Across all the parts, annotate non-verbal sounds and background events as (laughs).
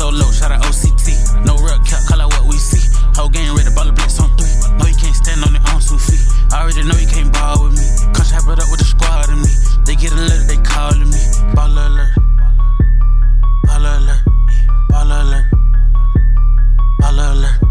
so low, shout out OCT. No real cap, call out what we see. Whole game ready, ball of blitz on three. No, you can't stand on your own two feet. I already know you can't ball with me. Come strap it up with the squad and me. They get a letter, they calling me. Ball alert. Ball alert. Ball alert. Ball alert.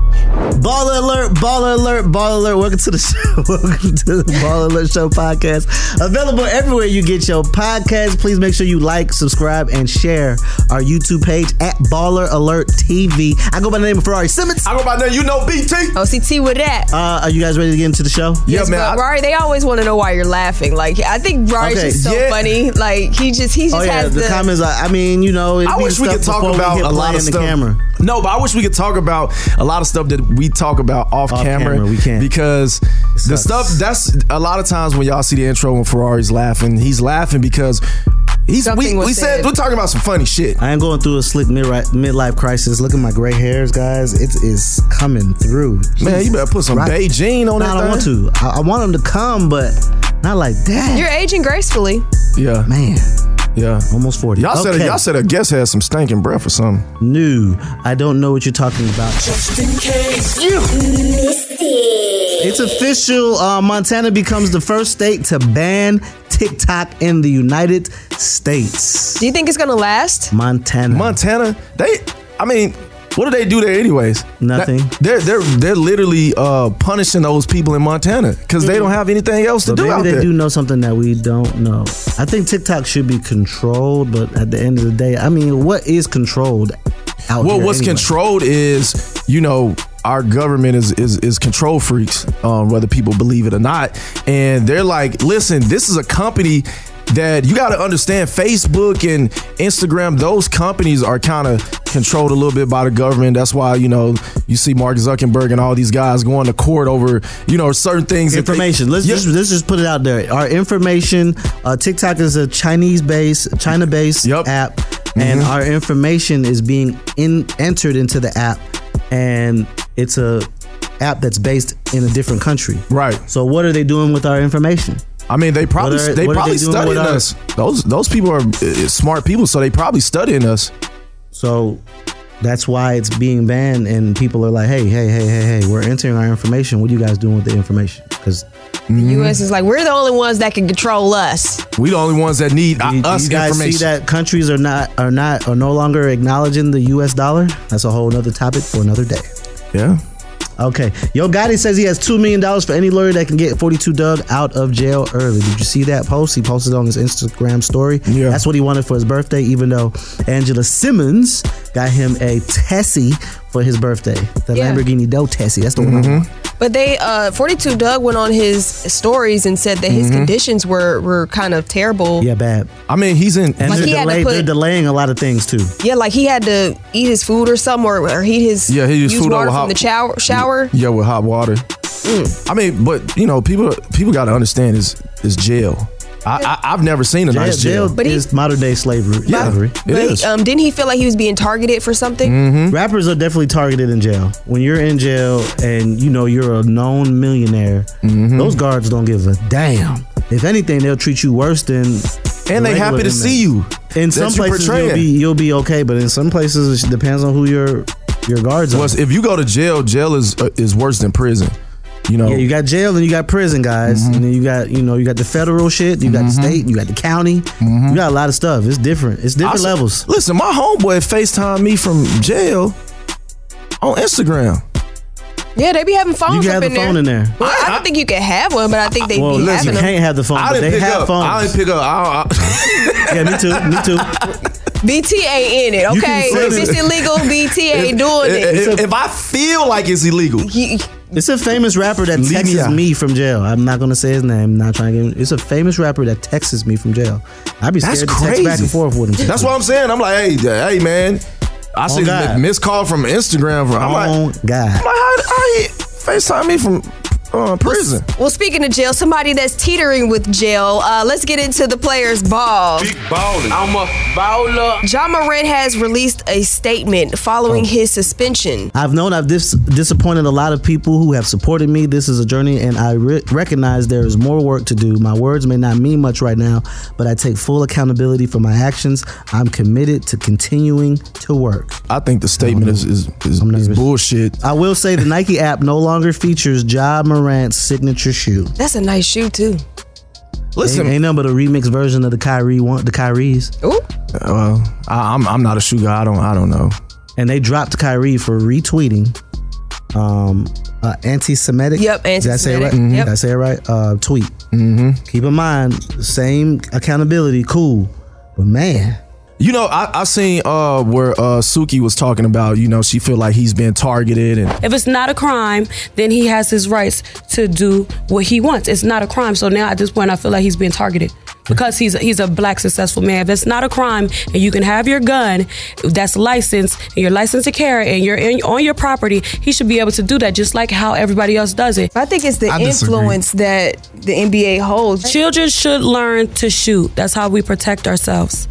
Baller alert, baller alert, baller alert. Welcome to the show. (laughs) Welcome to the Baller Alert Show podcast. Available everywhere you get your podcast. Please make sure you like, subscribe, and share our YouTube page at Baller Alert TV. I go by the name of Ferrari Simmons. I go by the name, you know BT. OCT with that. Uh, are you guys ready to get into the show? Yeah, man. But I- Rari, they always want to know why you're laughing. Like, I think Rari's Okay, just so yeah. funny. Like, he just, he just Oh yeah, has the, comments. Are, I mean, you know, I wish we stuff could talk before we about a lot in of the camera. No, but I wish we could talk about a lot of stuff that we talk about off, Off camera. camera, we can't. because the stuff that's a lot of times when y'all see the intro when Ferrari's laughing, he's laughing because he's Something we, we said said. we're talking about some funny shit. I am going through a slick mid midlife crisis. Look at my gray hairs, guys. It is coming through. Man, you better put some Right. Beijing on No, that. I don't want thing. to. I, I want them to come, but not like that. You're aging gracefully. Yeah, Man, yeah. almost 40. Y'all said Okay. y'all said a guest had some stinking breath or something. New. I don't know what you're talking about. Just in case. you missed it. It's official. Uh, Montana becomes the first state to ban TikTok in the United States. Do you think it's going to last? Montana. Montana, they, I mean, what do they do there anyways? Nothing. That- they're they're they're literally uh, punishing those people in Montana because they don't have anything else to But do maybe out they there. do know something that we don't know. I think TikTok should be controlled, but at the end of the day, I mean, what is controlled out Well, what's anyway? controlled is, you know, our government is is is control freaks, um, whether people believe it or not, and they're like, listen, this is a company that you got to understand. Facebook and Instagram, those companies are kind of controlled a little bit by the government. That's why you know you see Mark Zuckerberg and all these guys going to court over you know certain things. that they- information. Let's Yeah. just let's just put it out there. Our information. Uh, TikTok is a Chinese based, China based Yep. app, and Mm-hmm. our information is being in entered into the app, and it's a app that's based in a different country. Right. So what are they doing with our information? I mean, they probably What are- they probably they studying with us. Those those people are uh, smart people, so they probably studying us. So that's why it's being banned, and people are like, "Hey, hey, hey, hey, hey, we're entering our information. What are you guys doing with the information?" Because The U.S. is like, we're the only ones that can control us. We the only ones that need uh, you, us you guys information. see that countries are not are not are no longer acknowledging the U.S. dollar. That's a whole other topic for another day. Yeah. Okay, Yo Gotti says he has two million dollars for any lawyer that can get 42 Dugg out of jail early. Did you see that post? He posted on his Instagram story. Yeah. that's what he wanted for his birthday. Even though Angela Simmons got him a Tessie for his birthday, the Yeah. Lamborghini Do Tessie. That's the one. I mm-hmm. want. But they, uh, 42 Dugg went on his stories and said that his conditions were, were kind of terrible. Yeah, bad. I mean, he's in. And Like they're, he had to delayed, put- they're delaying a lot of things too. Yeah, like he had to eat his food or something, or, or heat his Yeah, he just use food water over from hot- the shower. Shower. Yeah, with hot water. I mean, but you know, people people got to understand is is jail. I, I I've never seen a Jail, nice jail. jail But he- modern day slavery. Yeah. slavery. But, is. um, didn't he feel like he was being targeted for something? Mm-hmm. Rappers are definitely targeted in jail. When you're in jail and you know you're a known millionaire, Mm-hmm. those guards don't give a damn. If anything, they'll treat you worse than. and they happy to see you. In some you places, you'll be you'll be okay, but in some places, it depends on who your your guards Well, are. if you go to jail, jail is uh, is worse than prison. You know, Yeah, you got jail and you got prison, guys, Mm-hmm. and then you got you know you got the federal shit, you got the state, you got the county, you got a lot of stuff. It's different. It's different Mm-hmm. I s- levels. Listen, my homeboy FaceTime me from jail on Instagram. Yeah, they be having phones You can up have in the phone there. in there. Well, I, don't think you can have one, but I think they Well, be listen, having you can't have the phone, I but didn't they pick have up. phones. I didn't pick up. I, I, (laughs) (laughs) yeah, me too. Me too. BTA in it, okay? send If it's it. illegal, BTA doing it. if, if I feel like it's illegal, He- It's a famous rapper that Leave texts out. me from jail. I'm not gonna say his name. Not trying to get. Him. It's a famous rapper that texts me from jail. I'd be that's scared to text back and forth with him. That's what I'm saying. I'm like, hey, hey, man. I oh, see God. the missed call from Instagram. From, I'm oh, like, God. I'm Oh like, how, how he FaceTime me from uh, prison? well, speaking of jail, somebody that's teetering with jail, uh, let's get into the players' ball. ballin'. I'm a baller. Ja Morant has released a statement Oh. following his suspension. I've known I've dis- disappointed a lot of people who have supported me. This is a journey, and I re- recognize there is more work to do. My words may not mean much right now, but I take full accountability for my actions. I'm committed to continuing to work. I think the statement is is, is, is bullshit. I will say the Nike app no longer features Ja Morant's signature shoe. That's a nice shoe too. Listen, ain't, ain't nothing but a remix version of the Kyrie one, the Kyrie's. Ooh, uh, I, I'm I'm not a shoe guy. I don't I don't know. and they dropped Kyrie for retweeting um uh, anti-Semitic. Yep, Did I say it right? anti-Semitic. Yep. Did I say it right? Uh, tweet. Mm-hmm. Keep in mind, same accountability, cool, but man, You know, I, I seen uh where uh Suki was talking about, you know, she feel like he's been targeted and If it's not a crime, then he has his rights to do what he wants. It's not a crime. So now at this point, I feel like he's being targeted because he's he's a black successful man. If it's not a crime and you can have your gun that's licensed and you're licensed to carry and you're in, on your property, he should be able to do that just like how everybody else does it. I think it's the I disagree. influence that the NBA holds. Children should learn to shoot. That's how we protect ourselves.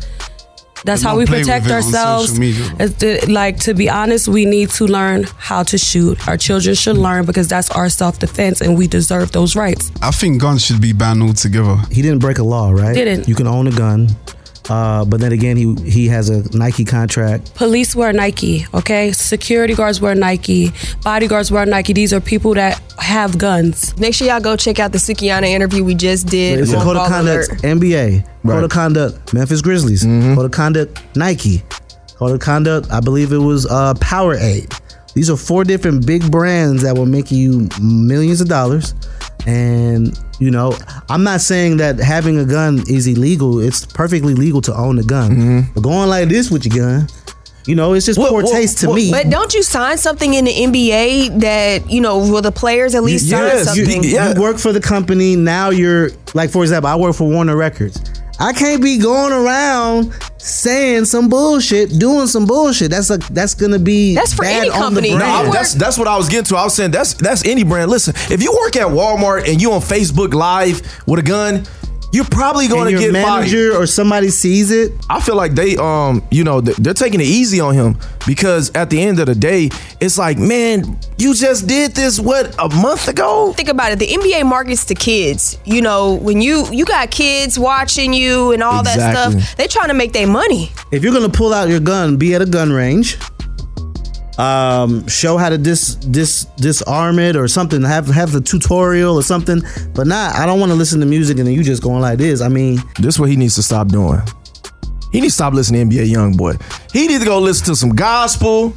That's how we protect ourselves. social media, though. It's the- like to be honest, we need to learn how to shoot. Our children should mm. learn because that's our self defense, and we deserve those rights. I think guns should be banned altogether. he didn't break a law, right? Didn't. You can own a gun, uh, but then again, he he has a Nike contract. Police wear Nike, okay? Security guards wear Nike. Bodyguards wear Nike. These are people that have guns. Make sure y'all go check out the Sukihana interview we just did. It's a code of conduct Alert. NBA, code of conduct Memphis Grizzlies, code of conduct Nike, code of conduct I believe it was uh, Powerade. These are four different big brands that will make you millions of dollars. And you know, I'm not saying that having a gun is illegal. It's perfectly legal to own a gun. But going like this with your gun, you know, it's just poor taste to me. But don't you sign something in the NBA that you know will the players at least sign you, something? you work for the company. Now you're like, for example, I work for Warner Records. I can't be going around saying some bullshit, doing some bullshit. That's a that's gonna be That's for bad any on the company. brand. No, I- that's that's what I was getting to. I was saying that's that's any brand. Listen, if you work at Walmart and you on Facebook Live with a gun, you're probably going to your get fired. manager or somebody sees it. I feel like they, um, you know, they're taking it easy on him because at the end of the day, it's like, man, you just did this what a month ago. Think about it. The NBA markets to kids. You know, when you you got kids watching you and all that stuff, they're trying to make their money. If you're gonna pull out your gun, be at a gun range. Um, show how to dis dis disarm it or something. Have have the tutorial or something. But not. I don't want to listen to music and then you just going like this. I mean, This is what he needs to stop doing. He needs to stop listening to NBA YoungBoy. He needs to go listen to some gospel.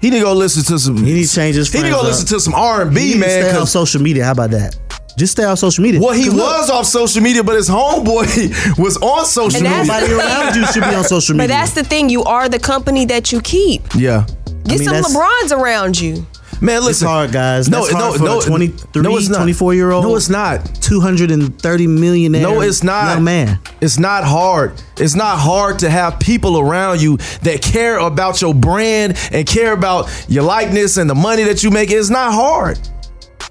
He need to go listen to some. He needs to change his. He need to go up. listen to some R and B, man. Stay on 'cause- social media. How about that? Just stay on social media. Well, he 'Cause look, was off social media, but his homeboy (laughs) was on social And media. that's- Everybody around you should be on social media. But that's the thing. You are the company that you keep. Yeah. Get mean, some LeBrons around you. Man, It's listen. hard, guys. No, That's hard no, for no, 23, no, it's not. 24 year old. No, it's not. 230 millionaire. No, it's not. Young man. It's not hard. It's not hard to have people around you that care about your brand and care about your likeness and the money that you make. It's not hard.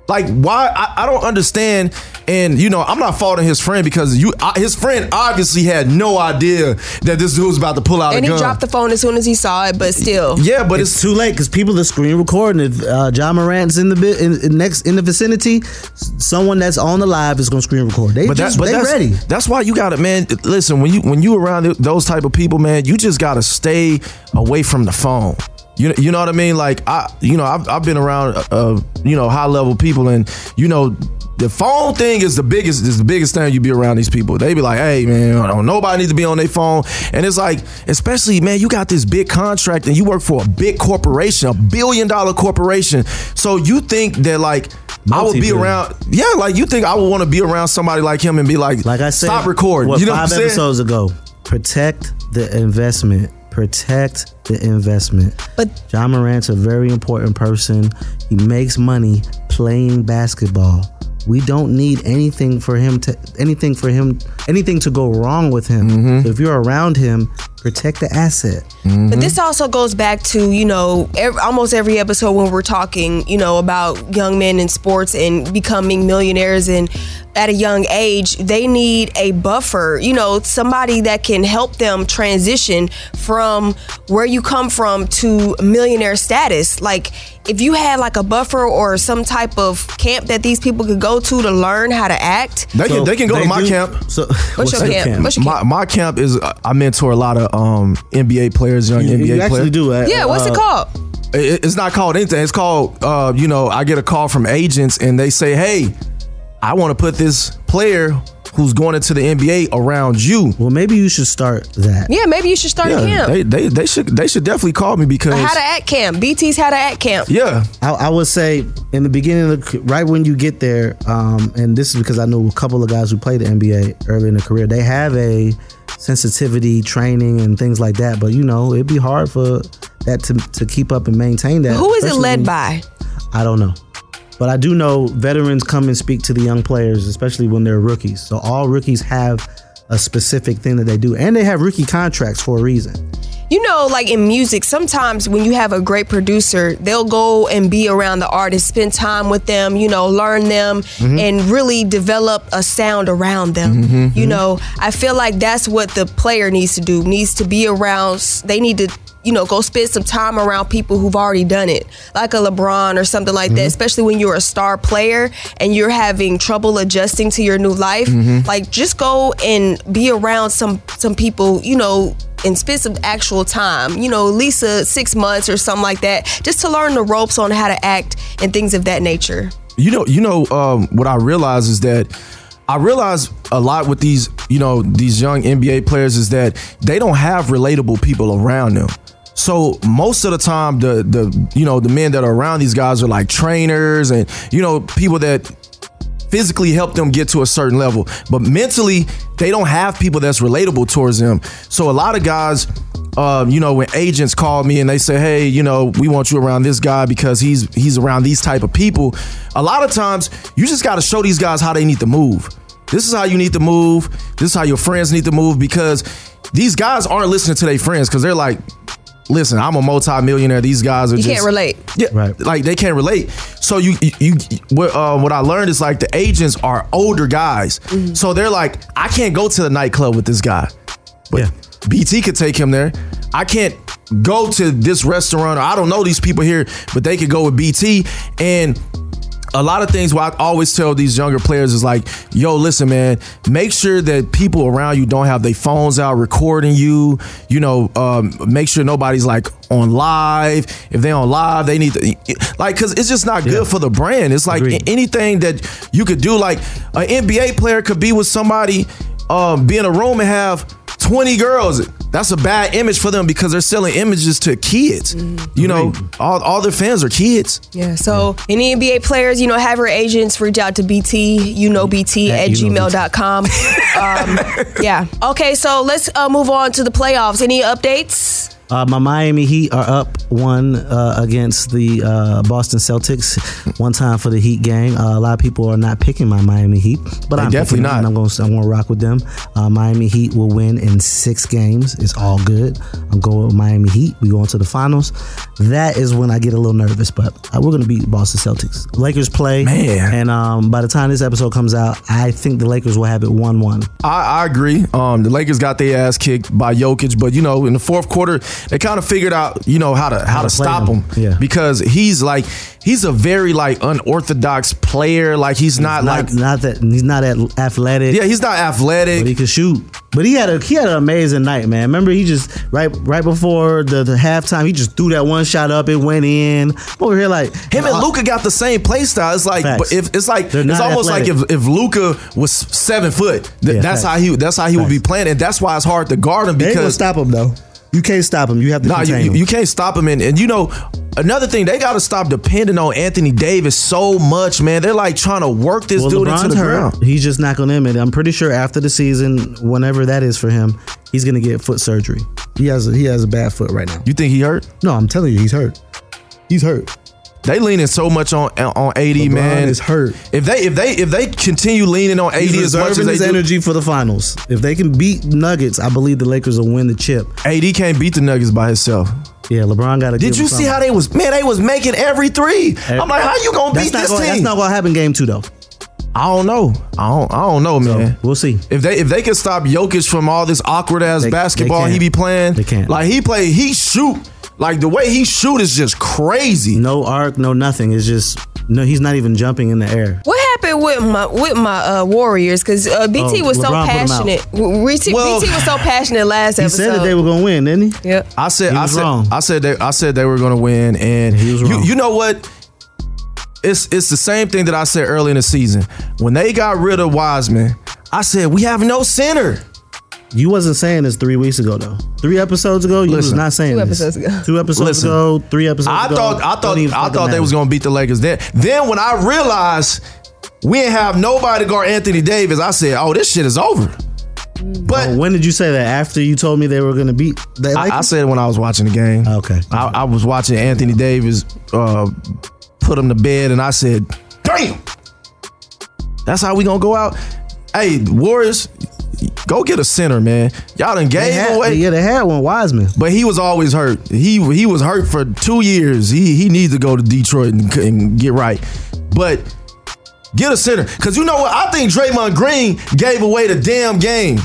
Like why? I, I don't understand. And you know, I'm not faulting his friend because you, I, his friend obviously had no idea that this dude was about to pull out And a he gun. dropped the phone as soon as he saw it, but still. yeah, but it's, too late because people are screen recording. If uh, Ja Morant's in the bit in, in next in the vicinity, someone that's on the live is gonna screen record. They just they that's, ready. That's why you got it, man. Listen, when you when you around those type of people, man, you just got to stay away from the phone. You you know what I mean? Like I, you know, I've, I've been around, uh, you know, high level people, and you know, the phone thing is the biggest is the biggest thing you be around these people. They be like, hey man, don't nobody needs to be on their phone, and it's like, especially man, you got this big contract and you work for a big corporation, a billion dollar corporation, so you think that like. I would be around, yeah. Like you think I would want to be around somebody like him and be like, Like I said, stop recording. What, you know what five saying? episodes ago, protect the investment. Protect the investment. But Ja Morant's a very important person. He makes money playing basketball. We don't need anything for him to anything for him anything to go wrong with him. Mm-hmm. So if you're around him, protect the asset. But this also goes back to, you know, ev almost every episode when we're talking, you know, about young men in sports and becoming millionaires and at a young age, they need a buffer, you know, somebody that can help them transition from where you come from to millionaire status. Like, if you had like a buffer or some type of camp that these people could go to to learn how to act, They can, they can go to my camp. So What's your camp? What's your my, my camp is uh, I mentor a lot of um, NBA players, young You- NBA you players. actually do, uh, yeah, what's it called? It- it's not called anything. It's called, uh, you know, I get a call from agents and they say, hey, I want to put this player who's going into the NBA around you. Well, maybe you should start that. Yeah, maybe you should start a camp. They, they they should they should definitely call me because a how to act camp. BT's how to act camp. yeah. I, I would say in the beginning of the, right when you get there, um, and this is because I know a couple of guys who played the NBA early in their career. They have a sensitivity training and things like that, but you know it'd be hard for that to, to keep up and maintain that. Who is it led when- by? I don't know. But I do know veterans come and speak to the young players, especially when they're rookies. So all rookies have a specific thing that they do, and they have rookie contracts for a reason. You know, like in music, sometimes when you have a great producer, they'll go and be around the artist, spend time with them, you know, learn them, Mhm. and really develop a sound around them. Mhm, You mhm. know, I feel like that's what the player needs to do. Needs to be around. They need to. You know, go spend some time around people who've already done it, like a LeBron or something like that. Mhm. Especially when you're a star player and you're having trouble adjusting to your new life. Mhm. Like, just go and be around some some people. You know, and spend some actual time, you know, at least uh, six months or something like that, just to learn the ropes on how to act and things of that nature. You know, you know um, what I realize is that I realize a lot with these, you know, these young NBA players is that they don't have relatable people around them. So most of the time, the the you know the men that are around these guys are like trainers and you know people that physically help them get to a certain level, but mentally they don't have people that's relatable towards them. So a lot of guys. Um, you know, when agents call me and they say, "Hey, you know, we want you around this guy because he's he's around these type of people," a lot of times you just got to show these guys how they need to move. This is how you need to move. This is how your friends need to move because these guys aren't listening to their friends because they're like, "Listen, I'm a multi-millionaire. These guys are You just can't relate. yeah, right. Like they can't relate. So you, you, you what, uh, what I learned is like the agents are older guys, so they're like, I can't go to the nightclub with this guy, but BT could take him there. I can't go to this restaurant. Or I don't know these people here, but they could go with BT and. A lot of things what I always tell these younger players is like, yo, listen, man, make sure that people around you don't have their phones out recording you. You know, um, make sure nobody's like on live. If they on live, they need to like because it's just not good for the brand. It's like anything that you could do. Like an NBA player could be with somebody, um, be in a room and have 20 girls. That's a bad image for them because they're selling images to kids. You know, all, all their fans are kids. Yeah. So any NBA players, you know, have your agents reach out to BT, you know BT At at you know gmail.com. (laughs) um, yeah. Okay, so let's uh, move on to the playoffs. Any updates? Uh, my Miami Heat are up one uh, against the uh, Boston Celtics, one time for the Heat gang. Uh, a lot of people are not picking my Miami Heat, but They I'm definitely not. and I'm going to I'm going to rock with them. Uh, Miami Heat will win in six games. It's all good. I'm going with Miami Heat. We go into the finals. That is when I get a little nervous, but uh, we're going to beat Boston Celtics. Lakers play, Man. and um, by the time this episode comes out, I think the Lakers will have it one-one. I, I agree. Um, the Lakers got their ass kicked by Jokic, but you know, in the fourth quarter, they kind of figured out, you know, how to how, How to to stop him. him. Yeah. Because he's like he's a very like unorthodox player. Like he's not like not, not that he's not at athletic. yeah, he's not athletic. but he can shoot. But he had a he had an amazing night, man. Remember, he just right right before the, the halftime, he just threw that one shot up. It went in. I'm over here like Him and uh, Luka got the same play style. It's like, Facts. but if it's like They're it's not almost like if, if Luka was seven foot, th- Yeah, that's facts. how he that's how he would be playing, and that's why it's hard to guard him They ain't gonna because stop him though. You can't stop him. You have to No, you, contain you, him. you can't stop him. And, and you know, another thing, they got to stop depending on Anthony Davis so much, man. They're like trying to work this well, dude into the hurt. ground. He's just not gonna admit it. I'm pretty sure after the season, whenever that is for him, he's gonna get foot surgery. He has a, he has a bad foot right now. You think he hurt? No, I'm telling you, he's hurt. He's hurt. They leaning so much on on AD, LeBron man. is hurt. If they if they if they continue leaning on AD He's as much as they his do, energy for the finals. If they can beat Nuggets, I believe the Lakers will win the chip. AD can't beat the Nuggets by himself. Yeah, LeBron got to. Did you see how they was man? They was making every three. I'm like, how you gonna beat this gonna, team? That's not gonna happen game two though. I don't know. I don't. I don't know, man. We'll see. If they if they can stop Jokic from all this awkward ass basketball they he be playing, They can't. Like he play, he shoot. Like the way he shoot is just crazy. No arc, no nothing. It's just no. He's not even jumping in the air. What happened with my with my uh, Warriors? Because uh, BT Oh, was so LeBron put 'em out. passionate. BT, Well- BT was so (laughs) passionate last He episode. He said that they were gonna win, didn't he? Yep. I said He I was said wrong. I said they I said they were gonna win, and He was you wrong. you know what? It's it's the same thing that I said early in the season when they got rid of Wiseman. I said we have no center. You wasn't saying this three weeks ago though. Three episodes ago, you was Listen. not saying Two this. episodes ago. Two episodes Listen. ago, three episodes I ago. thought I Don't thought even I fucking thought they matter. was gonna beat the Lakers. Then then when I realized we didn't have nobody to guard Anthony Davis, I said, oh, this shit is over. But Oh, when did you say that? After you told me they were gonna beat the I, I said when I was watching the game. Okay. I, I was watching Anthony Davis uh, put him to bed, and I said, "Damn, that's how we gonna go out." Hey, Warriors, go get a center, man. Y'all done They gave had, away, yeah, they had one Wiseman. but he was always hurt. He he was hurt for two years. He he needs to go to Detroit and, and get right. But get a center, cause you know what? I think Draymond Green gave away the damn game.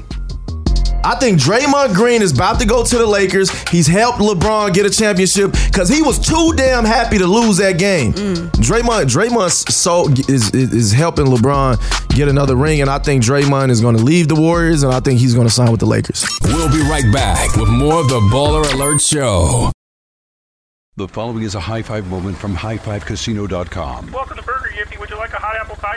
I think Draymond Green is about to go to the Lakers. He's helped LeBron get a championship because he was too damn happy to lose that game. Mm. Draymond, Draymond so is, is is helping LeBron get another ring, and I think Draymond is going to leave the Warriors, and I think he's going to sign with the Lakers. We'll be right back with more of the Baller Alert Show. The following is a high five moment from highfivecasino.com. Welcome to Burger Yippee. Would you like a hot apple pie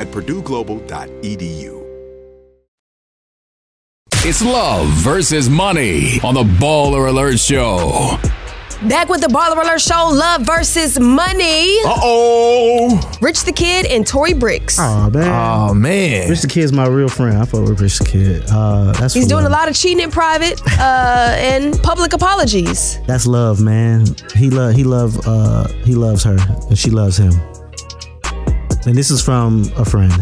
at purdueglobal.edu. It's love versus money on the Baller Alert Show. Back with the Baller Alert Show, Love versus Money. Uh oh. Rich the Kid and Tori Brixx. Oh man. Oh man. Rich the Kid's my real friend. I fuck with Rich the Kid. Uh, that's He's for doing a lot of cheating in private uh, and public apologies. That's love, man. He love he love uh he loves her and she loves him. And this is from a friend.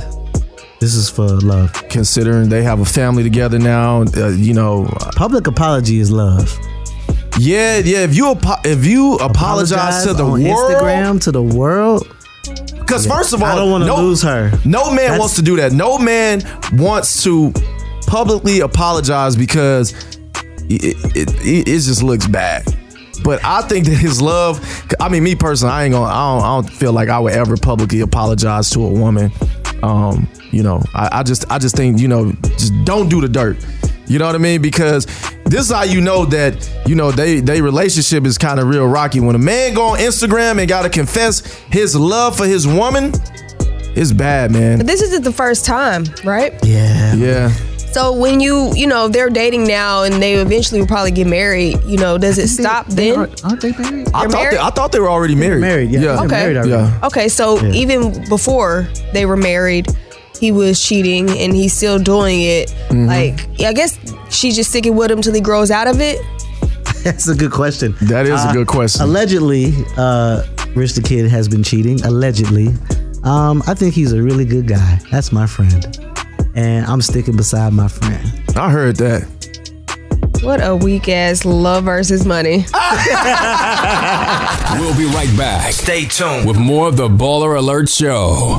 This is for love. Considering they have a family together now, uh, you know. Public apology is love. Yeah, yeah. If you apo- if you apologize, to the world, Instagram to the world. Because first of all, I don't want to no- lose her. No man That's- wants to do that. No man wants to publicly apologize because it, it, it, it just looks bad. But I think that his love, I mean, me personally, I ain't gonna, I don't, I don't feel like I would ever publicly apologize to a woman. Um, you know, I, I just, I just think, you know, just don't do the dirt. You know what I mean? Because this is how you know that you know they they relationship is kind of real rocky. When a man go on Instagram and gotta confess his love for his woman, it's bad, man. But this isn't the first time, right? Yeah. Yeah. So when you, you know, they're dating now and they eventually will probably get married, you know, does it stop then? Aren't they married? I They're thought they. I thought they were already married. Married, yeah. Yeah. Okay. married already. Yeah. Okay, so Yeah. even before they were married, he was cheating and he's still doing it. Mm-hmm. Like, I guess she's just sticking with him till he grows out of it. (laughs) That's a good question. That is a Uh, good question. Allegedly, uh, Rich the Kid has been cheating. Allegedly. Um, I think he's a really good guy. That's my friend. And I'm sticking beside my friend. I heard that. What a weak ass love versus money. (laughs) We'll be right back. Stay tuned with more of the Baller Alert Show.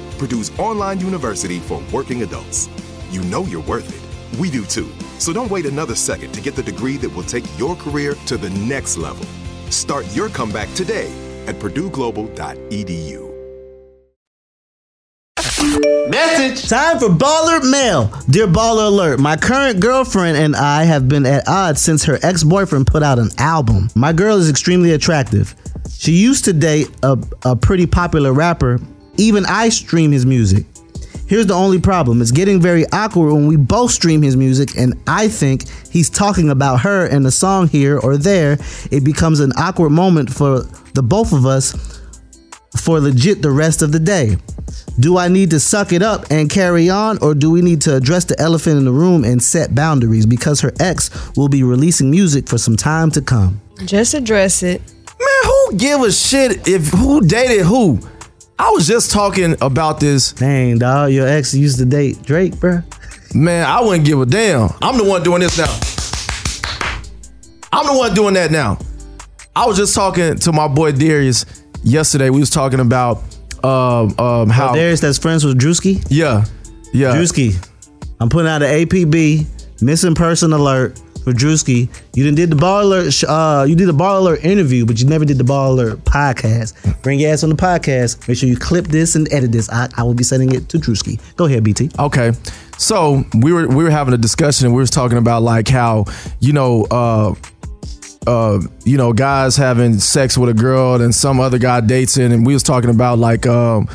Purdue's online university for working adults. You know you're worth it. We do too. So don't wait another second to get the degree that will take your career to the next level. Start your comeback today at purdueglobal.edu. Message. Time for Baller Mail. Dear Baller Alert, my current girlfriend and I have been at odds since her ex boyfriend put out an album. My girl is extremely attractive. She used to date a, a pretty popular rapper. Even I stream his music. Here's the only problem it's getting very awkward when we both stream his music, and I think he's talking about her in a song here or there. It becomes an awkward moment for the both of us for legit the rest of the day. Do I need to suck it up and carry on, or do we need to address the elephant in the room and set boundaries because her ex will be releasing music for some time to come? Just address it. Man, who give a shit if who dated who? I was just talking about this. Dang, dog, your ex used to date Drake, bruh. Man, I wouldn't give a damn. I'm the one doing this now. I'm the one doing that now. I was just talking to my boy Darius yesterday. We was talking about um, um, how Oh, Darius that's friends with Drewski? Yeah. Yeah. Drewski, I'm putting out an APB missing person alert for Drewski. You didn't did the baller. Uh, you did the ball alert interview, but you never did the baller podcast. Bring your ass on the podcast. Make sure you clip this and edit this. I, I will be sending it to Drewski. Go ahead, BT. Okay. So we were we were having a discussion and we was talking about like how, you know, uh uh, you know, guys having sex with a girl and some other guy dates it, and we was talking about like um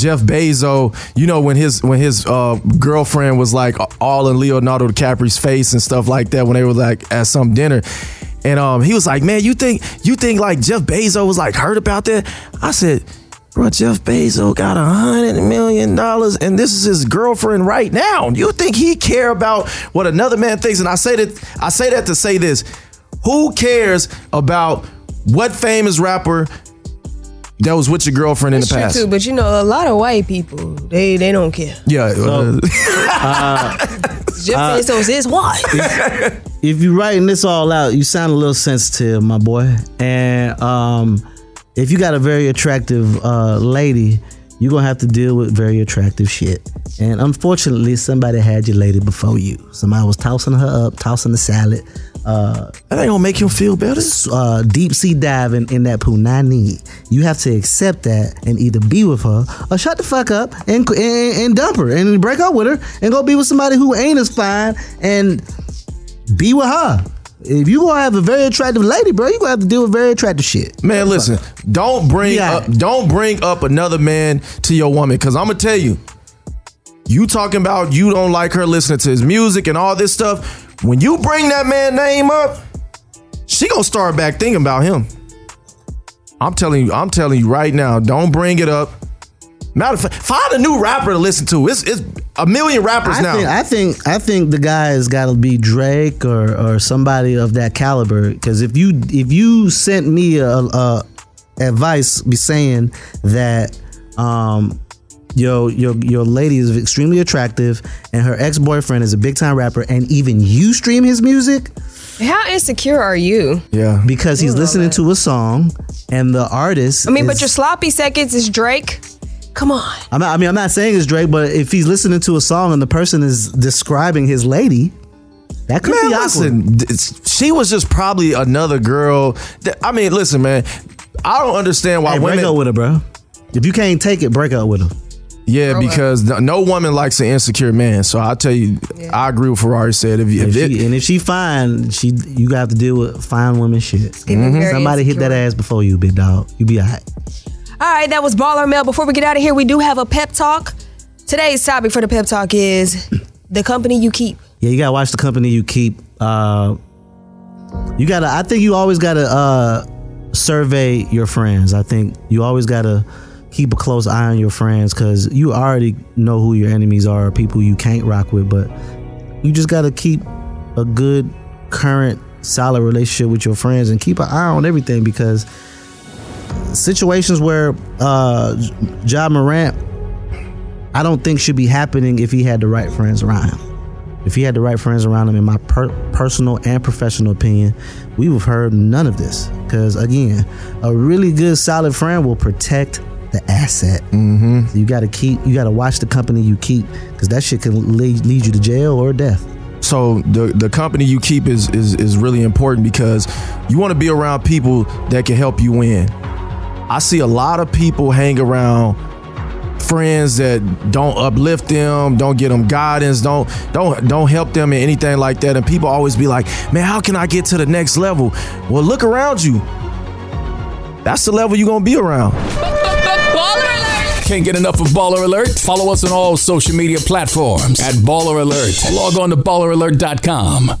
Jeff Bezos, you know, when his when his uh, girlfriend was like all in Leonardo DiCaprio's face and stuff like that when they were like at some dinner. And um, he was like, "Man, you think you think like Jeff Bezos was like hurt about that?" I said, "Bro, Jeff Bezos got a hundred million dollars, and this is his girlfriend right now. You think he care about what another man thinks?" And I say that I say that to say this: Who cares about what famous rapper that was with your girlfriend in That's the true past? too, but you know, a lot of white people they they don't care. Yeah. uh, (laughs) Jeff Uh, Bezos is white. if you're writing this all out, you sound a little sensitive, my boy. And um, if you got a very attractive uh, lady, you're gonna have to deal with very attractive shit. And unfortunately, somebody had your lady before you. Somebody was tossing her up, tossing the salad. Uh, that ain't gonna make you feel better. Uh, deep sea diving in that punani. You have to accept that and either be with her or shut the fuck up and and, and dump her and break up with her and go be with somebody who ain't as fine and be with her. If you gonna have a very attractive lady, bro, you gonna have to deal with very attractive shit. Man, listen, don't bring up don't bring up another man to your woman because I'm gonna tell you, you talking about you don't like her listening to his music and all this stuff. When you bring that man name up, she gonna start back thinking about him. I'm telling you, I'm telling you right now, don't bring it up. Matter of fact, find a new rapper to listen to. It's it's a million rappers I now. think, I think I think the guy has got to be Drake or or somebody of that caliber. Because if you if you sent me a, a advice, be saying that um your your your lady is extremely attractive and her ex boyfriend is a big time rapper, and even you stream his music. How insecure are you? Yeah, because he's listening to a song and the artist. I mean, but your sloppy seconds is Drake. Come on. I'm not, I mean, I'm not saying it's Drake, but if he's listening to a song and the person is describing his lady, that could man, be awkward. listen, she was just probably another girl. that- I mean, listen, man, I don't understand why Hey, break women. up with her, bro. If you can't take it, break up with her. Yeah, because no- no woman likes an insecure man. So I tell you, I agree with Ferrari said. If, you- If if it, she, and if she fine, she you got to deal with fine women shit. getting very Somebody hit that ass before you, big dog. You be alright. All right, that was Baller Mail. Before we get out of here, we do have a pep talk. Today's topic for the pep talk is (clears throat) the company you keep. Yeah, you gotta watch the company you keep. Uh, you gotta. I think you always gotta uh, survey your friends. I think you always gotta keep a close eye on your friends because you already know who your enemies are, people you can't rock with. But you just gotta keep a good, current, solid relationship with your friends and keep an eye on everything because situations where uh, Ja Morant, I don't think should be happening if he had the right friends around him. If he had the right friends around him, in my per- personal and professional opinion, we would have heard none of this. Because again, a really good, solid friend will protect the asset. Mm-hmm. So you got to keep, you got to watch the company you keep, because that shit can lead, lead you to jail or death. so the the company you keep is is is really important because you want to be around people that can help you win. I see a lot of people hang around friends that don't uplift them, don't get them guidance, don't don't don't help them in anything like that. And people always be like, "Man, how can I get to the next level?" Well, look around you. That's the level you're gonna be around. Can't get enough of Baller Alert? Follow us on all social media platforms at Baller Alert. Log on to balleralert.com.